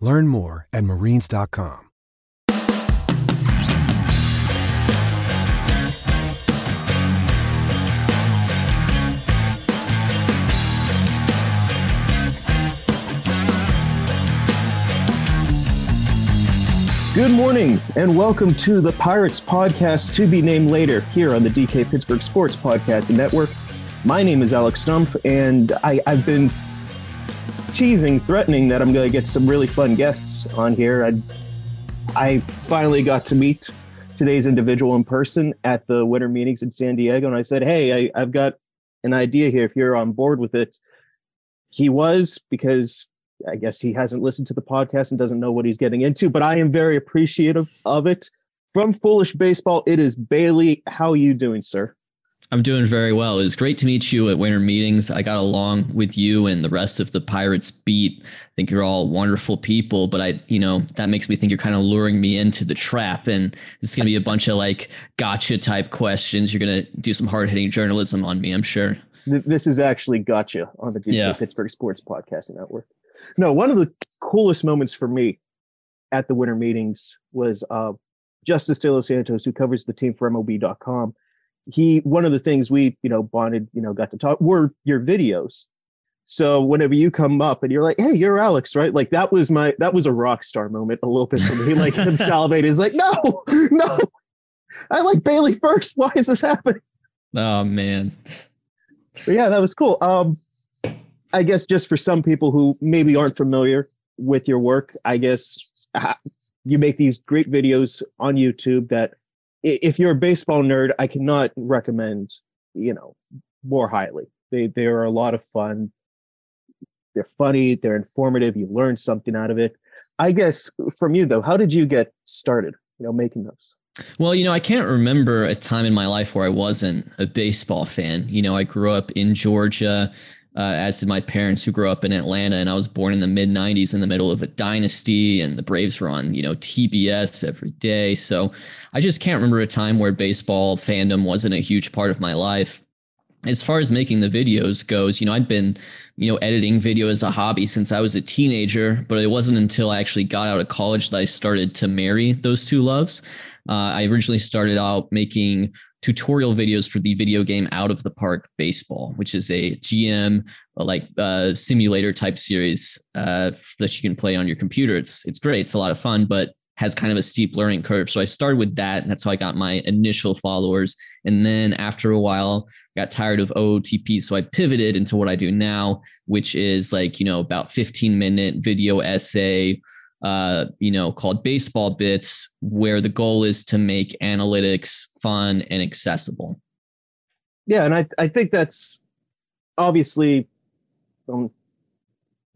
Learn more at marines.com. Good morning and welcome to the Pirates podcast to be named later here on the DK Pittsburgh Sports Podcast Network. My name is Alex Stumpf, and I, I've been teasing, threatening that I'm going to get some really fun guests on here. I, I finally got to meet today's individual in person at the winter meetings in San Diego, and I said, "Hey, I, I've got an idea here. If you're on board with it." He was because I guess he hasn't listened to the podcast and doesn't know what he's getting into, but I am very appreciative of it. From Foolish Baseball, it is Bailey. How are you doing, sir? I'm doing very well. It was great to meet you at winter meetings. I got along with you and the rest of the Pirates beat. I think you're all wonderful people, but I, you know, that makes me think you're kind of luring me into the trap. And this is going to be a bunch of like gotcha type questions. You're going to do some hard hitting journalism on me, I'm sure. This is actually gotcha on the yeah. Pittsburgh Sports Podcast Network. No, one of the coolest moments for me at the winter meetings was uh, Justice De Los Santos, who covers the team for MLB.com. He one of the things we you know bonded you know got to talk were your videos. So whenever you come up and you're like, "Hey, you're Alex, right?" Like that was my that was a rock star moment a little bit for me. Like him salivate is like, "No, no, I like Bailey first. Why is this happening?" Oh man. But yeah, that was cool. Um, I guess just for some people who maybe aren't familiar with your work, I guess you make these great videos on YouTube that if you're a baseball nerd, I cannot recommend, you know, more highly. They they are a lot of fun. They're funny, they're informative, you learn something out of it. I guess from you though, how did you get started, you know, making those? Well, you know, I can't remember a time in my life where I wasn't a baseball fan. You know, I grew up in Georgia uh, as did my parents who grew up in Atlanta. And I was born in the mid 90s in the middle of a dynasty, and the Braves were on, you know, TBS every day. So I just can't remember a time where baseball fandom wasn't a huge part of my life. As far as making the videos goes, you know, I'd been, you know, editing video as a hobby since I was a teenager, but it wasn't until I actually got out of college that I started to marry those two loves. Uh, I originally started out making tutorial videos for the video game Out of the Park Baseball, which is a GM uh, like uh, simulator type series uh, that you can play on your computer. It's it's great. It's a lot of fun, but has kind of a steep learning curve. So I started with that, and that's how I got my initial followers. And then after a while, got tired of OOTP, so I pivoted into what I do now, which is like you know about 15 minute video essay uh, you know, called Baseball Bits, where the goal is to make analytics fun and accessible. Yeah, and I I think that's obviously, um,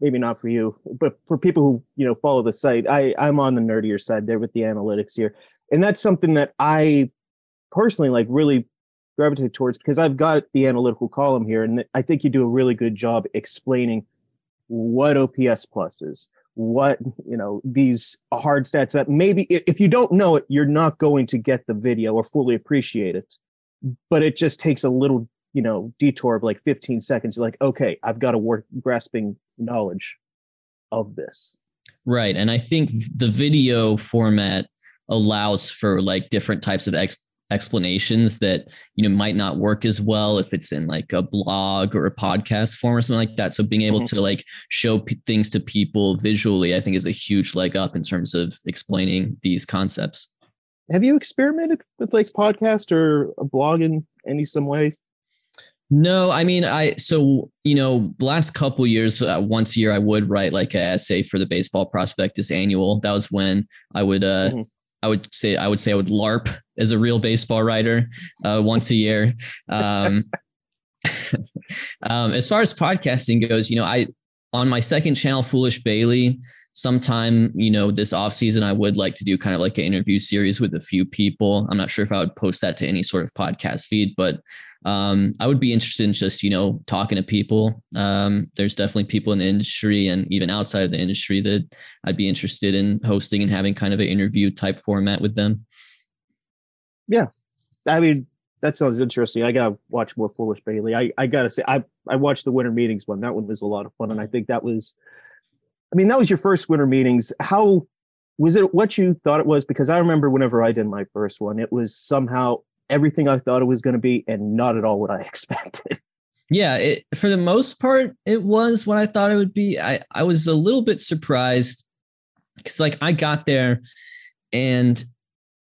maybe not for you, but for people who you know follow the site, I I'm on the nerdier side there with the analytics here, and that's something that I personally like really gravitate towards because I've got the analytical column here, and I think you do a really good job explaining what OPS plus is, what you know these hard stats that maybe if you don't know it you're not going to get the video or fully appreciate it. But it just takes a little you know detour of like 15 seconds. You're like okay i've got to work grasping knowledge of this. Right and i think the video format allows for like different types of ex- explanations that you know might not work as well if it's in like a blog or a podcast form or something like that so being able mm-hmm. to like show p- things to people visually i think is a huge leg up in terms of explaining these concepts have you experimented with like podcast or a blog in any some way no, I mean, I so you know, last couple years, uh, once a year, I would write like an essay for the Baseball Prospectus Annual. That was when I would, uh, mm-hmm. I would say, I would say, I would LARP as a real baseball writer uh, once a year. Um, um, as far as podcasting goes, you know, I on my second channel, Foolish Bailey, sometime you know this off season i would like to do kind of like an interview series with a few people i'm not sure if i would post that to any sort of podcast feed but um, I would be interested in just, you know, talking to people. Um, there's definitely people in the industry and even outside of the industry that I'd be interested in hosting and having kind of an interview type format with them. Yeah. I mean, that sounds interesting. I gotta watch more Foolish Bailey. I, I gotta say, I, I watched the winter meetings one. That one was a lot of fun. And I think that was, I mean, that was your first winter meetings. How was it what you thought it was? Because I remember whenever I did my first one, it was somehow everything I thought it was going to be and not at all what I expected. Yeah, it, for the most part, it was what I thought it would be. I, I was a little bit surprised because, like, I got there and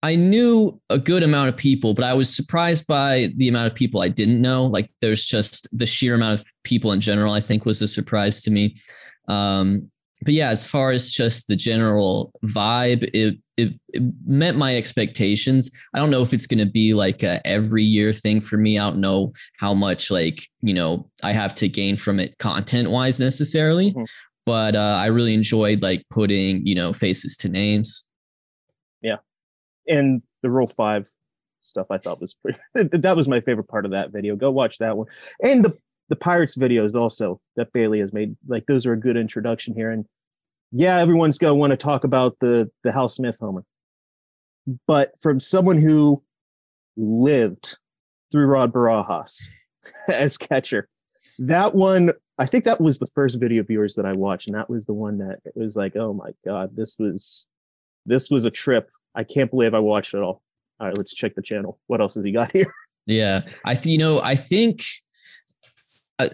I knew a good amount of people, but I was surprised by the amount of people I didn't know. Like, there's just the sheer amount of people in general, I think, was a surprise to me. Um, but yeah, as far as just the general vibe, it it, it met my expectations. I don't know if it's going to be like a every year thing for me. I don't know how much like you know I have to gain from it content wise necessarily, mm-hmm. but uh, I really enjoyed like putting you know faces to names. And the Rule Five stuff I thought was pretty. that was my favorite part of that video. Go watch that one, and the the Pirates videos also that Bailey has made. Like those are a good introduction here. And yeah, everyone's gonna want to talk about the the Hal Smith homer, but from someone who lived through Rod Barajas as catcher, that one I think that was the first video viewers that I watched, and that was the one that it was like, oh my god, this was this was a trip. I can't believe I watched it all. All right, let's check the channel. What else has he got here? Yeah, I th- you know I think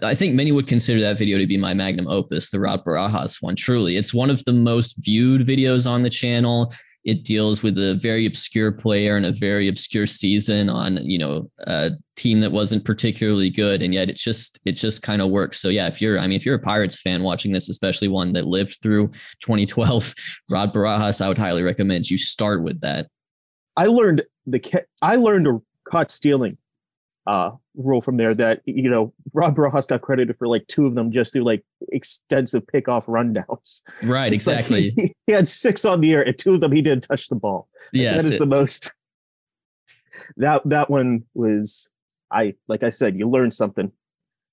I, think many would consider that video to be my magnum opus, the Rod Barajas one. Truly, it's one of the most viewed videos on the channel. It deals with a very obscure player and a very obscure season on, you know, a team that wasn't particularly good, and yet it just it just kind of works. So yeah, if you're, I mean, if you're a Pirates fan watching this, especially one that lived through 2012, Rod Barajas, I would highly recommend you start with that. I learned the I learned a caught stealing uh, rule from there that you know Rob Barajas got credited for like two of them just through like extensive pickoff rundowns. Right, exactly. Like he, he, had six on the air, and two of them he didn't touch the ball. Yes, that is it, the most. That that one was I like I said, you learned something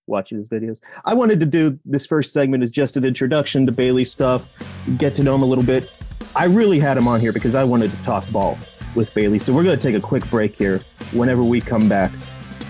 watching his videos. I wanted to do this first segment as just an introduction to Bailey stuff, get to know him a little bit. I really had him on here because I wanted to talk ball with Bailey. So we're going to take a quick break here. Whenever we come back,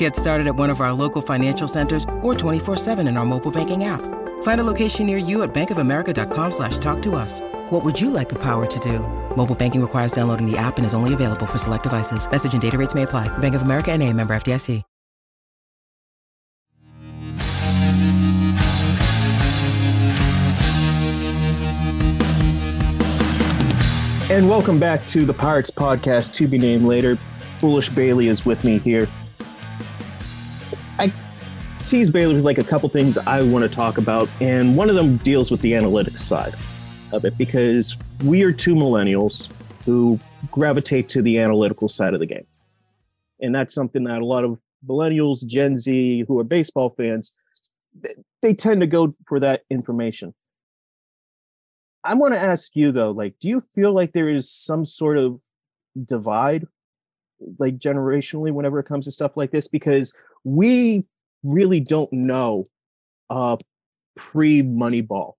Get started at one of our local financial centers or 24-7 in our mobile banking app. Find a location near you at bankofamerica.com slash talk to us. What would you like the power to do? Mobile banking requires downloading the app and is only available for select devices. Message and data rates may apply. Bank of America and a member FDIC. And welcome back to the Pirates podcast to be named later. Foolish Bailey is with me here I tease Bailey with like a couple things I want to talk about, and one of them deals with the analytics side of it because we are two millennials who gravitate to the analytical side of the game. And that's something that a lot of millennials, Gen Z, who are baseball fans, they tend to go for that information. I want to ask you though, like, do you feel like there is some sort of divide like generationally whenever it comes to stuff like this because we really don't know uh pre Moneyball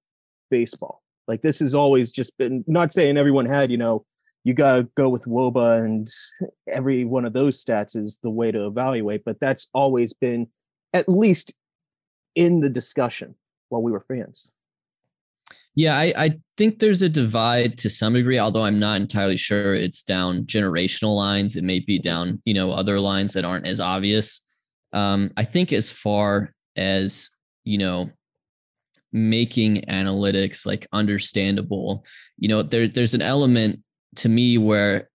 baseball. Like this has always just been not saying everyone had, you know, you got to go with WOBA and every one of those stats is the way to evaluate, but that's always been at least in the discussion while we were fans. Yeah, I, I think there's a divide to some degree, although I'm not entirely sure it's down generational lines. It may be down, you know, other lines that aren't as obvious. Um, I think as far as, you know, making analytics like understandable, you know, there, there's an element to me where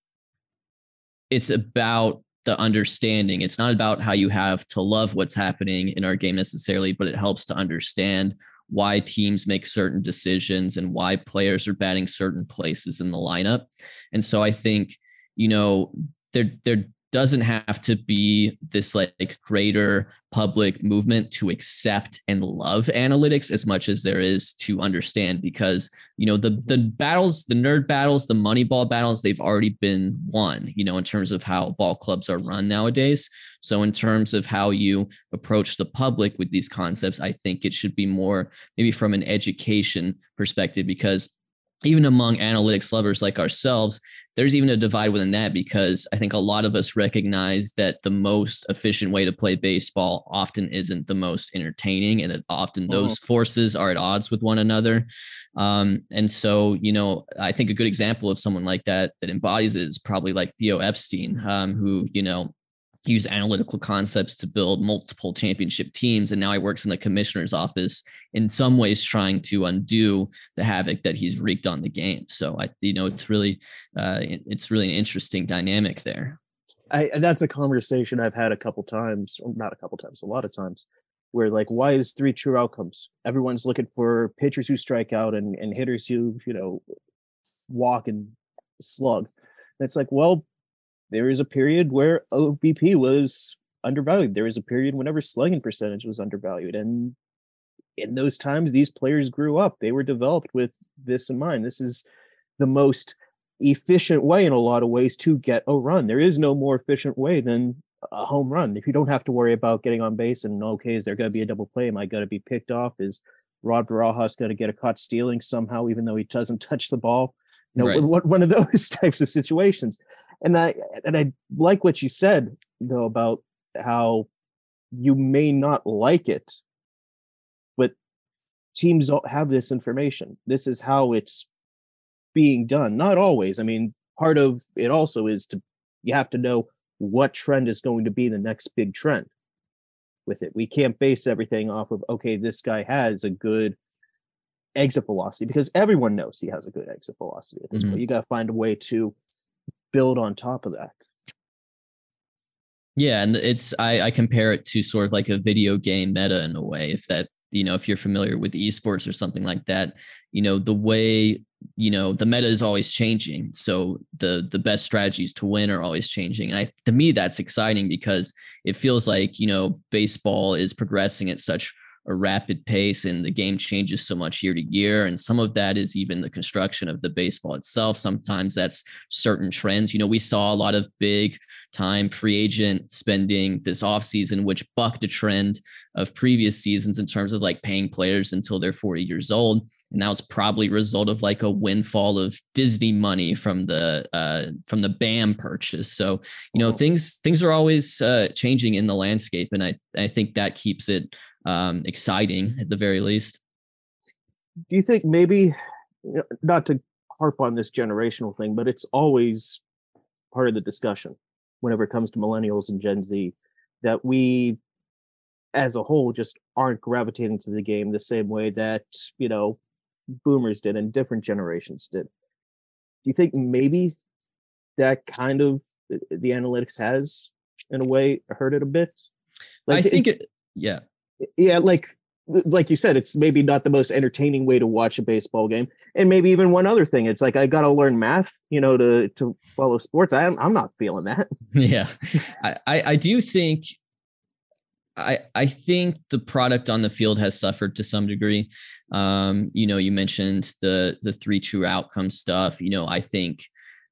it's about the understanding. It's not about how you have to love what's happening in our game necessarily, but it helps to understand why teams make certain decisions and why players are batting certain places in the lineup. And so I think, you know, there there doesn't have to be this like greater public movement to accept and love analytics as much as there is to understand because you know the the battles the nerd battles the money ball battles they've already been won you know in terms of how ball clubs are run nowadays. So in terms of how you approach the public with these concepts i think it should be more maybe from an education perspective because even among analytics lovers like ourselves, there's even a divide within that because I think a lot of us recognize that the most efficient way to play baseball often isn't the most entertaining, and that often mm-hmm. those forces are at odds with one another. Um, and so, you know, I think a good example of someone like that that embodies it is probably like Theo Epstein, um, who, you know, use analytical concepts to build multiple championship teams and now he works in the commissioner's office in some ways trying to undo the havoc that he's wreaked on the game so i you know it's really uh, it's really an interesting dynamic there I, that's a conversation I've had a couple times, or not a couple times, a lot of times, where like, why is three true outcomes? Everyone's looking for pitchers who strike out and, and hitters who, you know, walk and slug. And it's like, well, there is a period where OBP was undervalued. There was a period whenever slugging percentage was undervalued. And in those times, these players grew up. They were developed with this in mind. This is the most efficient way in a lot of ways to get a run. There is no more efficient way than a home run. If you don't have to worry about getting on base and okay, is there going to be a double play? Am I going to be picked off? Is Rod Barajas going to get a caught stealing somehow, even though he doesn't touch the ball? You know, right. one of those types of situations and I and I like what you said though about how you may not like it, but teams don't have this information. This is how it's being done. Not always. I mean, part of it also is to you have to know what trend is going to be the next big trend with it. We can't base everything off of okay, this guy has a good exit velocity because everyone knows he has a good exit velocity at this mm-hmm. point. You got to find a way to build on top of that. Yeah, and it's I, I compare it to sort of like a video game meta in a way. If that you know, if you're familiar with esports or something like that, you know, the way you know the meta is always changing so the the best strategies to win are always changing and i to me that's exciting because it feels like you know baseball is progressing at such a rapid pace and the game changes so much year to year. And some of that is even the construction of the baseball itself. Sometimes that's certain trends. You know we saw a lot of big time free agent spending this offseason which bucked a trend of previous seasons in terms of like paying players until they're 40 years old. And that was probably a result of like a windfall of Disney money from the uh, from the BAM purchase. So you know things things are always uh, changing in the landscape, and I I think that keeps it um, exciting at the very least. Do you think maybe, not to harp on this generational thing, but it's always part of the discussion whenever it comes to millennials and Gen Z that we, as a whole, just aren't gravitating to the game the same way that, you know, boomers did and different generations did. Do you think maybe that kind of the analytics has, in a way, hurt it a bit? Like, I think it, it yeah yeah, like like you said, it's maybe not the most entertaining way to watch a baseball game. And maybe even one other thing, it's like I got to learn math, you know, to to follow sports. I, I'm not feeling that. Yeah, I I do think. I, I think the product on the field has suffered to some degree. Um, you know, you mentioned the the three true outcome stuff. You know, I think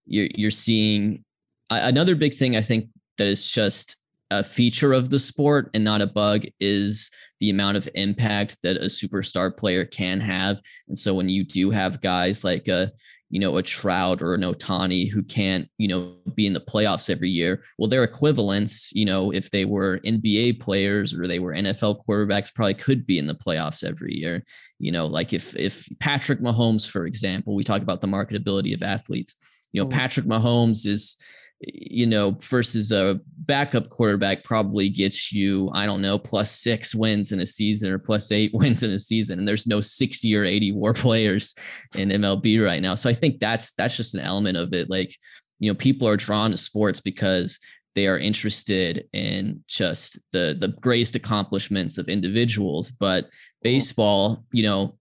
you're you're seeing another big thing I think that is just a feature of the sport and not a bug is the amount of impact that a superstar player can have. And so when you do have guys like a, you know, a Trout or an Ohtani who can't, you know, be in the playoffs every year, well, their equivalents, you know, if they were NBA players or they were NFL quarterbacks, probably could be in the playoffs every year. You know, like if if Patrick Mahomes, for example, we talk about the marketability of athletes. You know, mm-hmm. Patrick Mahomes is you know, versus a backup quarterback probably gets you, I don't know, plus six wins in a season or plus eight wins in a season. And there's no 60 or 80 war players in MLB right now. So I think that's that's just an element of it. Like, you know, people are drawn to sports because they are interested in just the the greatest accomplishments of individuals. But baseball, you know,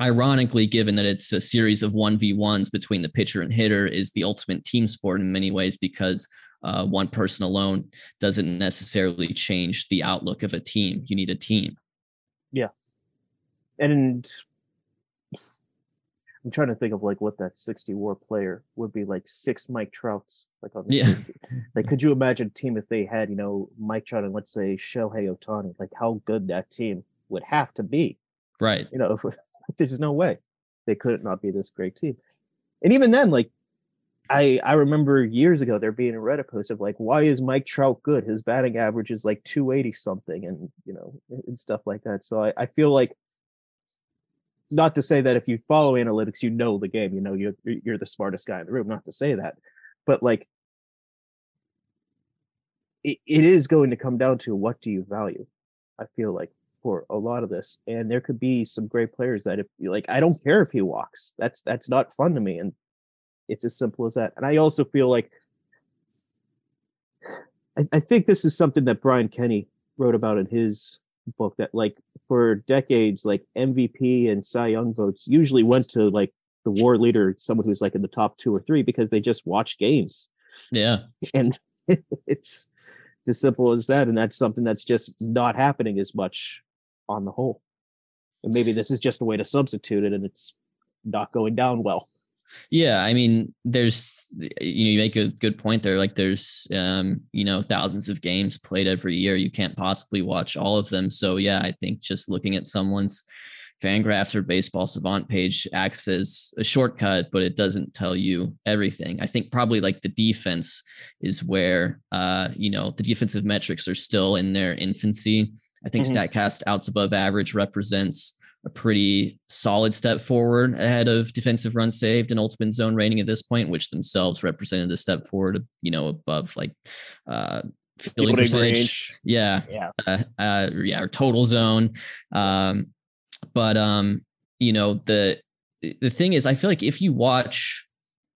ironically, given that it's a series of 1v1s between the pitcher and hitter, is the ultimate team sport in many ways because uh, one person alone doesn't necessarily change the outlook of a team. You need a team. Yeah. And I'm trying to think of like what that 60 war player would be like six Mike Trouts like on the yeah. Like could you imagine a team if they had, you know, Mike Trout and let's say Shohei Ohtani, like how good that team would have to be. Right. You know, if there's no way they could not be this great team. And even then, like I I remember years ago there being a Reddit post of like, why is Mike Trout good? His batting average is like 280 something, and you know, and stuff like that. So I, I feel like not to say that if you follow analytics, you know the game, you know you're you're the smartest guy in the room. Not to say that, but like it, it is going to come down to what do you value. I feel like for a lot of this. And there could be some great players that if like, I don't care if he walks. That's that's not fun to me. And it's as simple as that. And I also feel like I, I think this is something that Brian Kenny wrote about in his book that like for decades, like MVP and Cy Young votes usually went to like the war leader, someone who's like in the top two or three because they just watch games. Yeah. And it's as simple as that. And that's something that's just not happening as much on the whole. And maybe this is just a way to substitute it and it's not going down well. Yeah, I mean, there's you know you make a good point there. Like there's um you know thousands of games played every year. You can't possibly watch all of them. So yeah, I think just looking at someone's Fangraphs or Baseball Savant page acts as a shortcut, but it doesn't tell you everything. I think probably like the defense is where uh you know the defensive metrics are still in their infancy. I think mm-hmm. Statcast outs above average represents a pretty solid step forward ahead of defensive run saved and ultimate zone rating at this point, which themselves represented a step forward, you know, above like uh fielding percentage. Yeah. Yeah. Uh, uh, yeah. Or total zone. Um, but um, you know, the the thing is, I feel like if you watch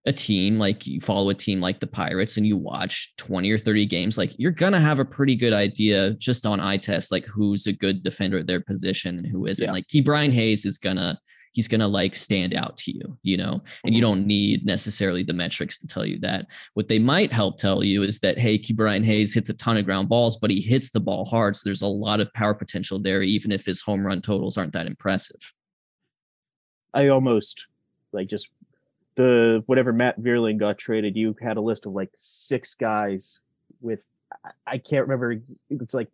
a team like you follow a team like the Pirates and you watch 20 or 30 games, like you're gonna have a pretty good idea just on eye test, like who's a good defender at their position and who isn't. Yeah. Like Brian Hayes is gonna he's gonna like stand out to you, you know, and you mm-hmm. don't need necessarily the metrics to tell you that. What they might help tell you is that hey, Ke'Bryan Hayes hits a ton of ground balls, but he hits the ball hard. So there's a lot of power potential there, even if his home run totals aren't that impressive. I almost like just the whatever Matt Vierling got traded, you had a list of like six guys with I can't remember. It's like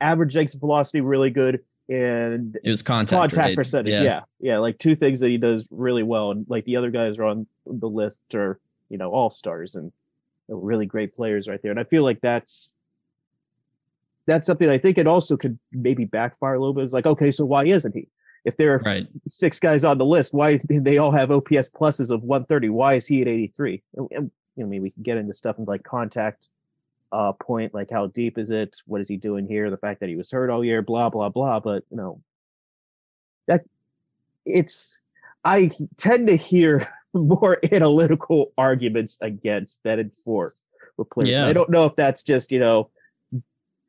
average exit velocity really good and it was contact contact percentage. Yeah. yeah. yeah, like two things that he does really well, and like the other guys are on the list are you know all stars and really great players right there. And I feel like that's that's something I think it also could maybe backfire a little bit. It's like okay, so why isn't he? If there are right. six guys on the list, why did they all have OPS pluses of 130? Why is he at 83? And, and you know, I mean, we can get into stuff like contact uh, point, like how deep is it? What is he doing here? The fact that he was hurt all year, blah blah blah. But you know, that it's I tend to hear more analytical arguments against than for with players. Yeah. I don't know if that's just you know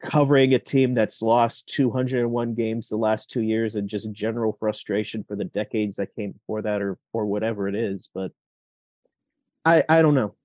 covering a team that's lost 201 games the last two years and just general frustration for the decades that came before that or or whatever it is but i i don't know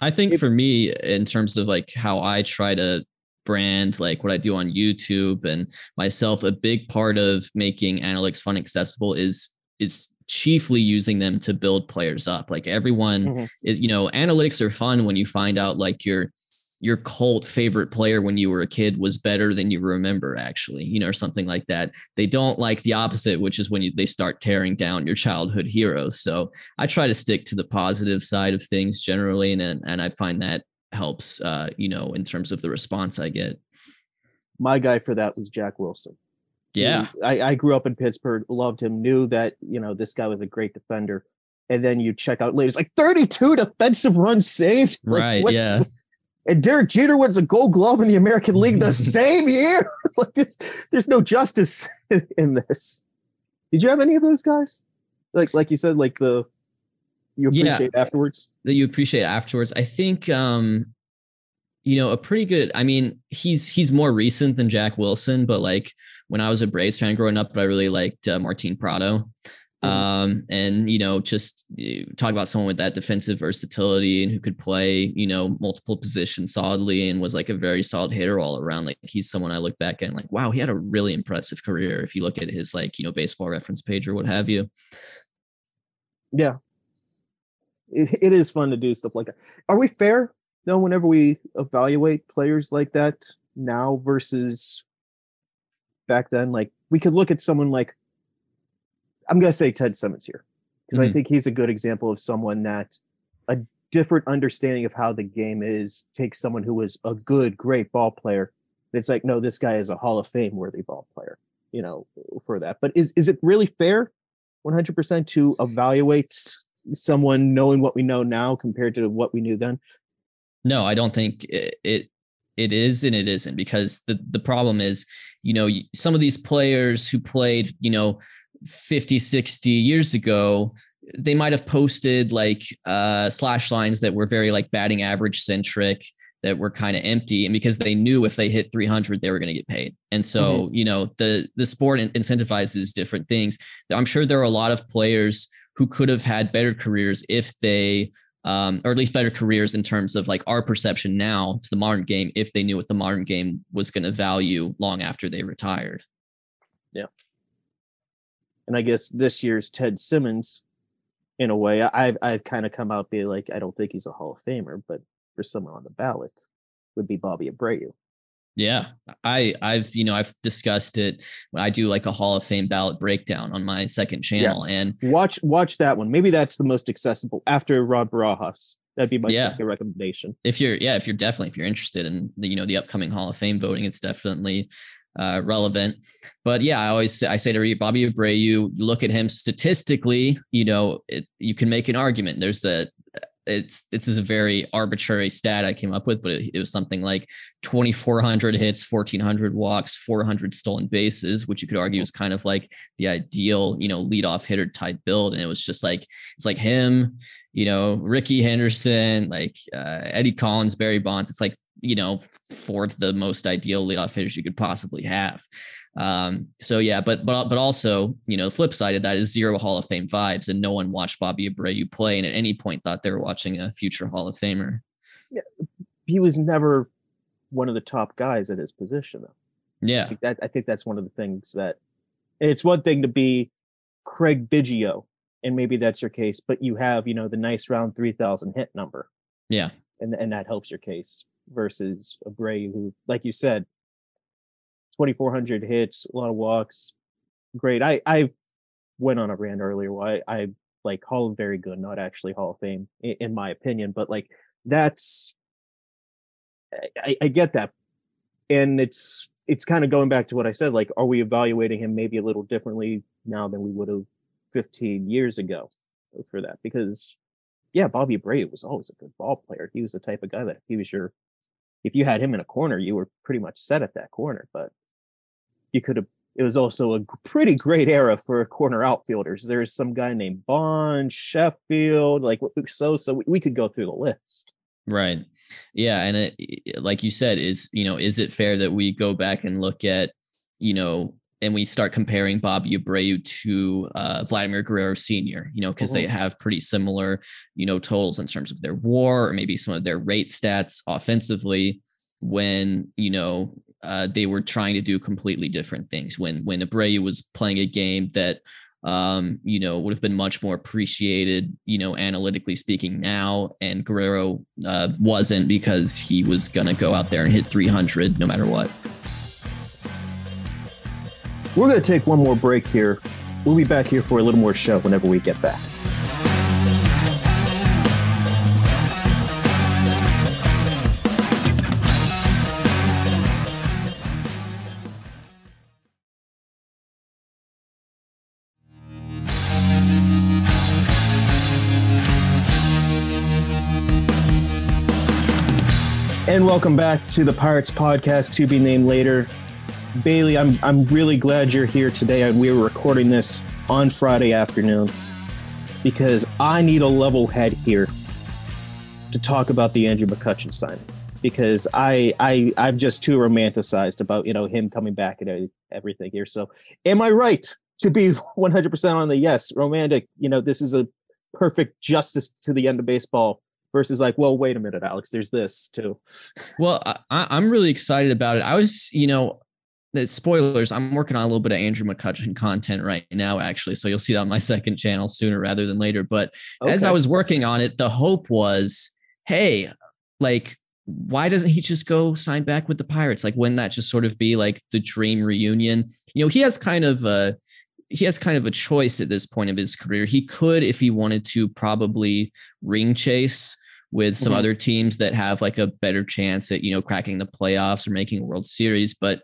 i think for me in terms of like how i try to brand like what i do on youtube and myself a big part of making analytics fun accessible is is chiefly using them to build players up. Like everyone Mhm. is, you know, analytics are fun when you find out like your your cult favorite player when you were a kid was better than you remember actually, you know, or something like that. They don't like the opposite, which is when you, they start tearing down your childhood heroes. So I try to stick to the positive side of things generally, and and I find that helps, uh, you know, in terms of the response I get. My guy for that was Jack Wilson. Yeah, I, I grew up in Pittsburgh, loved him, knew that, you know, this guy was a great defender. And then you check out later, it's like 32 defensive runs saved. Like, right. Yeah. And Derek Jeter wins a gold glove in the American League the same year. like this, there's no justice in this. Did you have any of those guys? Like like you said, like the you Yeah. appreciate afterwards? that you appreciate afterwards. I think um you know, a pretty good I mean, he's he's more recent than Jack Wilson, but like when I was a Braves fan growing up, I really liked uh, Martin Prado. Mhm. Um and you know, just talk about someone with that defensive versatility and who could play, you know, multiple positions solidly and was like a very solid hitter all around. Like he's someone I look back at and like, wow, he had a really impressive career if you look at his like, you know, baseball reference page or what have you. Yeah. It, it is fun to do stuff like that. Are we fair though whenever we evaluate players like that now versus back then? Like we could look at someone like I'm gonna say Ted Simmons here. Because I Mhm. think he's a good example of someone that a different understanding of how the game is takes someone who was a good, great ball player. It's like, no, this guy is a Hall of Fame worthy ball player, you know, for that. But is is it really fair 100% to evaluate someone knowing what we know now compared to what we knew then? No, I don't think it, it it is and it isn't because the the problem is, you know, some of these players who played, you know, 50, 60 years ago, they might have posted like uh slash lines that were very like batting average centric that were kind of empty and because they knew if they hit 300 they were going to get paid. And so you know the the sport incentivizes different things. I'm sure there are a lot of players who could have had better careers if they um, or at least better careers in terms of like our perception now to the modern game if they knew what the modern game was going to value long after they retired. And I guess this year's Ted Simmons, in a way, I've I've kind of come out being like, I don't think he's a Hall of Famer, but for someone on the ballot would be Bobby Abreu. Yeah, I I've you know I've discussed it. I do like a Hall of Fame ballot breakdown on my second channel, Yes. and Watch watch that one. Maybe that's the most accessible after Rod Barajas. That'd be my Yeah. second recommendation. if you're yeah if you're definitely if you're interested in the you know the upcoming hall of fame voting it's definitely uh, relevant. But yeah i always say, i say to bobby abreu you look at him statistically you know it, you can make an argument. There's a it's this is a very arbitrary stat i came up with but it, it was something like 2400 hits 1400 walks 400 stolen bases which you could argue is kind of like the ideal you know leadoff hitter type build. And it was just like it's like him you know, Rickey Henderson, like uh, Eddie Collins, Barry Bonds. It's like, you know, fourth the most ideal leadoff hitters you could possibly have. Um, so yeah, but but but also, you know, the flip side of that is zero Hall of Fame vibes, and no one watched Bobby Abreu play, and at any point thought they were watching a future Hall of Famer. Yeah, He was never one of the top guys at his position, though. Yeah, Like that I think that's one of the things that it's one thing to be Craig Biggio, and maybe that's your case, but you have, you know, the nice round 3000 hit number. yeah, And and that helps your case versus Abreu who like you said 2400 hits, a lot of walks. Great. I I went on a rant earlier why I, I like Hall of Very Good, not actually Hall of Fame in, in my opinion, but like that's I, I get that. And it's it's kind of going back to what I said. Like, are we evaluating him maybe a little differently now than we would have 15 years ago for that? Because yeah, Bobby Abreu was always a good ball player. He was the type of guy that he was your if you had him in a corner, you were pretty much set at that corner. But you could have it was also a pretty great era for corner outfielders. There's some guy named Bond, Sheffield, like so so we, we could go through the list. right. Yeah, and it, like you said, is you know, is it fair that we go back and look at, you know, and we start comparing Bobby Abreu to uh, Vladimir Guerrero Sr., you know, because they Mhm. have pretty similar, you know, totals in terms of their war or maybe some of their rate stats offensively when, you know, uh, they were trying to do completely different things. When when Abreu was playing a game that um, you know, would have been much more appreciated, you know, analytically speaking now. And Guerrero uh, wasn't because he was going to go out there and hit 300 no matter what. We're going to take one more break here. We'll be back here for a little more show whenever we get back. And welcome back to the Pirates podcast to be named later. Bailey, I'm I'm really glad you're here today and we were recording this on Friday afternoon because I need a level head here to talk about the Andrew McCutchen signing because I I I'm just too romanticized about, you know, him coming back and everything here. So, am I right to be 100% on the yes, romantic, you know, this is a perfect justice to the end of baseball versus like, well, wait a minute, Alex, there's this too. Well, I, am really excited about it. I was, you know, spoilers. I'm working on a little bit of Andrew McCutchen content right now, actually. So you'll see that on my second channel sooner rather than later. But okay. as I was working on it, the hope was, hey, like, why doesn't he just go sign back with the Pirates? Like, wouldn't that just sort of be like the dream reunion? You know, he has kind of a he has kind of a choice at this point of his career. He could, if he wanted to, probably ring chase with some mm-hmm. other teams that have like a better chance at you know cracking the playoffs or making a World Series. But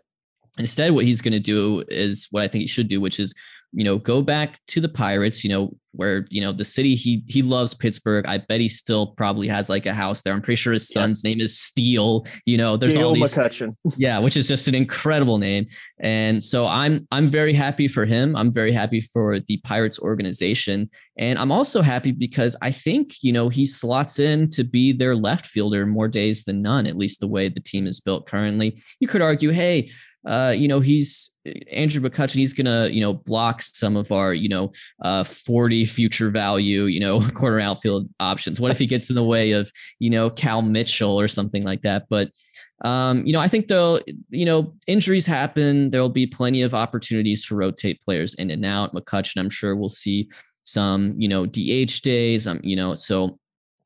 instead, what he's going to do is what I think he should do, which is you know go back to the Pirates. You know where you know the city he he loves Pittsburgh. I bet he still probably has like a house there. I'm pretty sure his son's yes. name is Steele. You know, there's Steele all these McCutchen. yeah, which is just an incredible name. And so I'm I'm very happy for him. I'm very happy for the Pirates organization, and I'm also happy because I think you know he slots in to be their left fielder more days than none. At least the way the team is built currently. You could argue, hey, uh, you know, he's Andrew McCutchen, he's gonna, you know, block some of our, you know, uh, 40 future value, you know, corner outfield options. What if he gets in the way of, you know, Cal Mitchell or something like that? But um, you know, I think though, you know, injuries happen. There'll be plenty of opportunities to rotate players in and out. McCutchen, I'm sure we'll see some, you know, DH days. Um, you know, so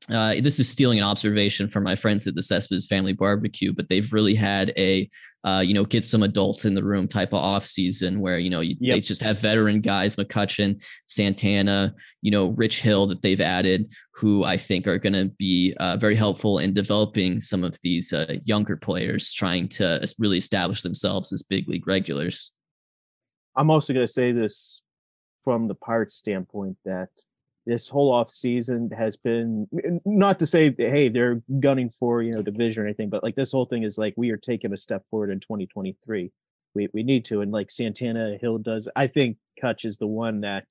uh, this is stealing an observation from my friends at the Cespedes Family Barbecue, but they've really had a, uh, you know, get some adults in the room type of off season where you know you, yep. they just have veteran guys, McCutchen, Santana, you know, Rich Hill that they've added, who I think are going to be uh, very helpful in developing some of these uh, younger players trying to really establish themselves as big league regulars. I'm also going to say this from the Pirates standpoint that this whole off season has been not to say hey they're gunning for you know division or anything but like this whole thing is like we are taking a step forward in 2023 we, we need to and like santana hill does i think kutch is the one that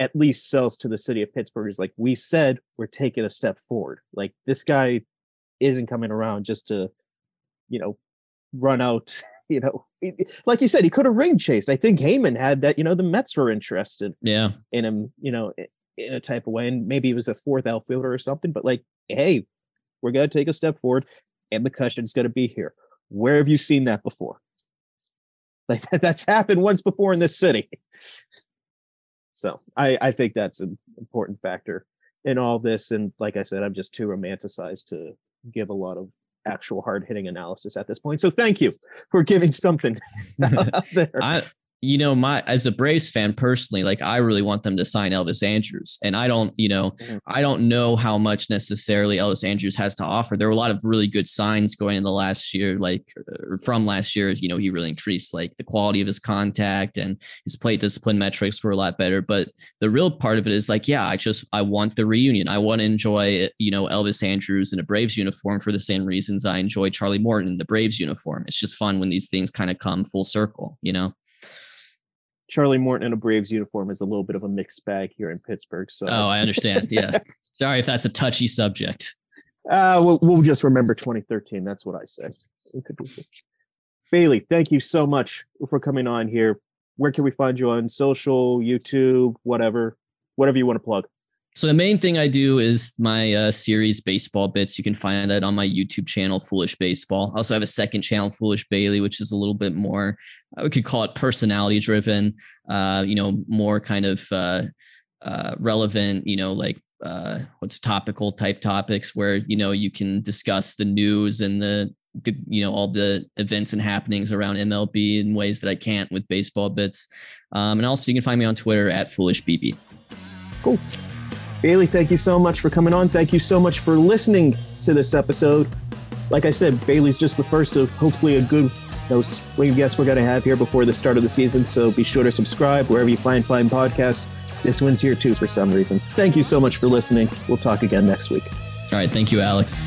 at least sells to the city of pittsburgh is like we said we're taking a step forward like this guy isn't coming around just to you know run out you know, like you said, he could have ring chased. I think Heyman had that. You know, the Mets were interested. Yeah. In him. You know, eh, in a type of way. And maybe it was a fourth outfielder or something, but like, hey, we're going to take a step forward and McCutchen's going to be here. Where have you seen that before? Like that's happened once before in this city. So I, I think that's an important factor in all this. And like I said, I'm just too romanticized to give a lot of actual hard hitting analysis at this point. So thank you for giving something there. I, you know, my as a Braves fan personally, like I really want them to sign Elvis Andrus. And I don't, you know, mm-hmm. I don't know how much necessarily Elvis Andrus has to offer. There were a lot of really good signs going in the last year, like from last year, you know, he really increased like the quality of his contact and his plate discipline metrics were a lot better. But the real part of it is like, yeah, I just I want the reunion. I want to enjoy, you know, Elvis Andrus in a Braves uniform for the same reasons I enjoy Charlie Morton in the Braves uniform. It's just fun when these things kind of come full circle, you know. Charlie Morton in a Braves uniform is a little bit of a mixed bag here in Pittsburgh. So oh, I understand. Yeah, sorry if that's a touchy subject. Uh, we'll, we'll just remember 2013. That's what I say. Bailey, thank you so much for coming on here. Where can we find you on social, YouTube, whatever, whatever you want to plug? So the main thing I do is my uh, series Baseball Bits. You can find that on my YouTube channel, Foolish Baseball. I also have a second channel, Foolish Bailey, which is a little bit more, we could call it personality driven. Uh, you know, more kind of uh, uh, relevant. You know, like uh, what's topical type topics where you know you can discuss the news and the you know all the events and happenings around MLB in ways that I can't with baseball bits. Um, and also you can find me on Twitter at foolishbb. Cool. Bailey, thank you so much for coming on. Thank you so much for listening to this episode. Like I said, Bailey's just the first of hopefully a good those swing guests we're going to have here before the start of the season. So be sure to subscribe wherever you find fine podcasts. This one's here too for some reason. Thank you so much for listening. We'll talk again next week. All right. Thank you, Alex.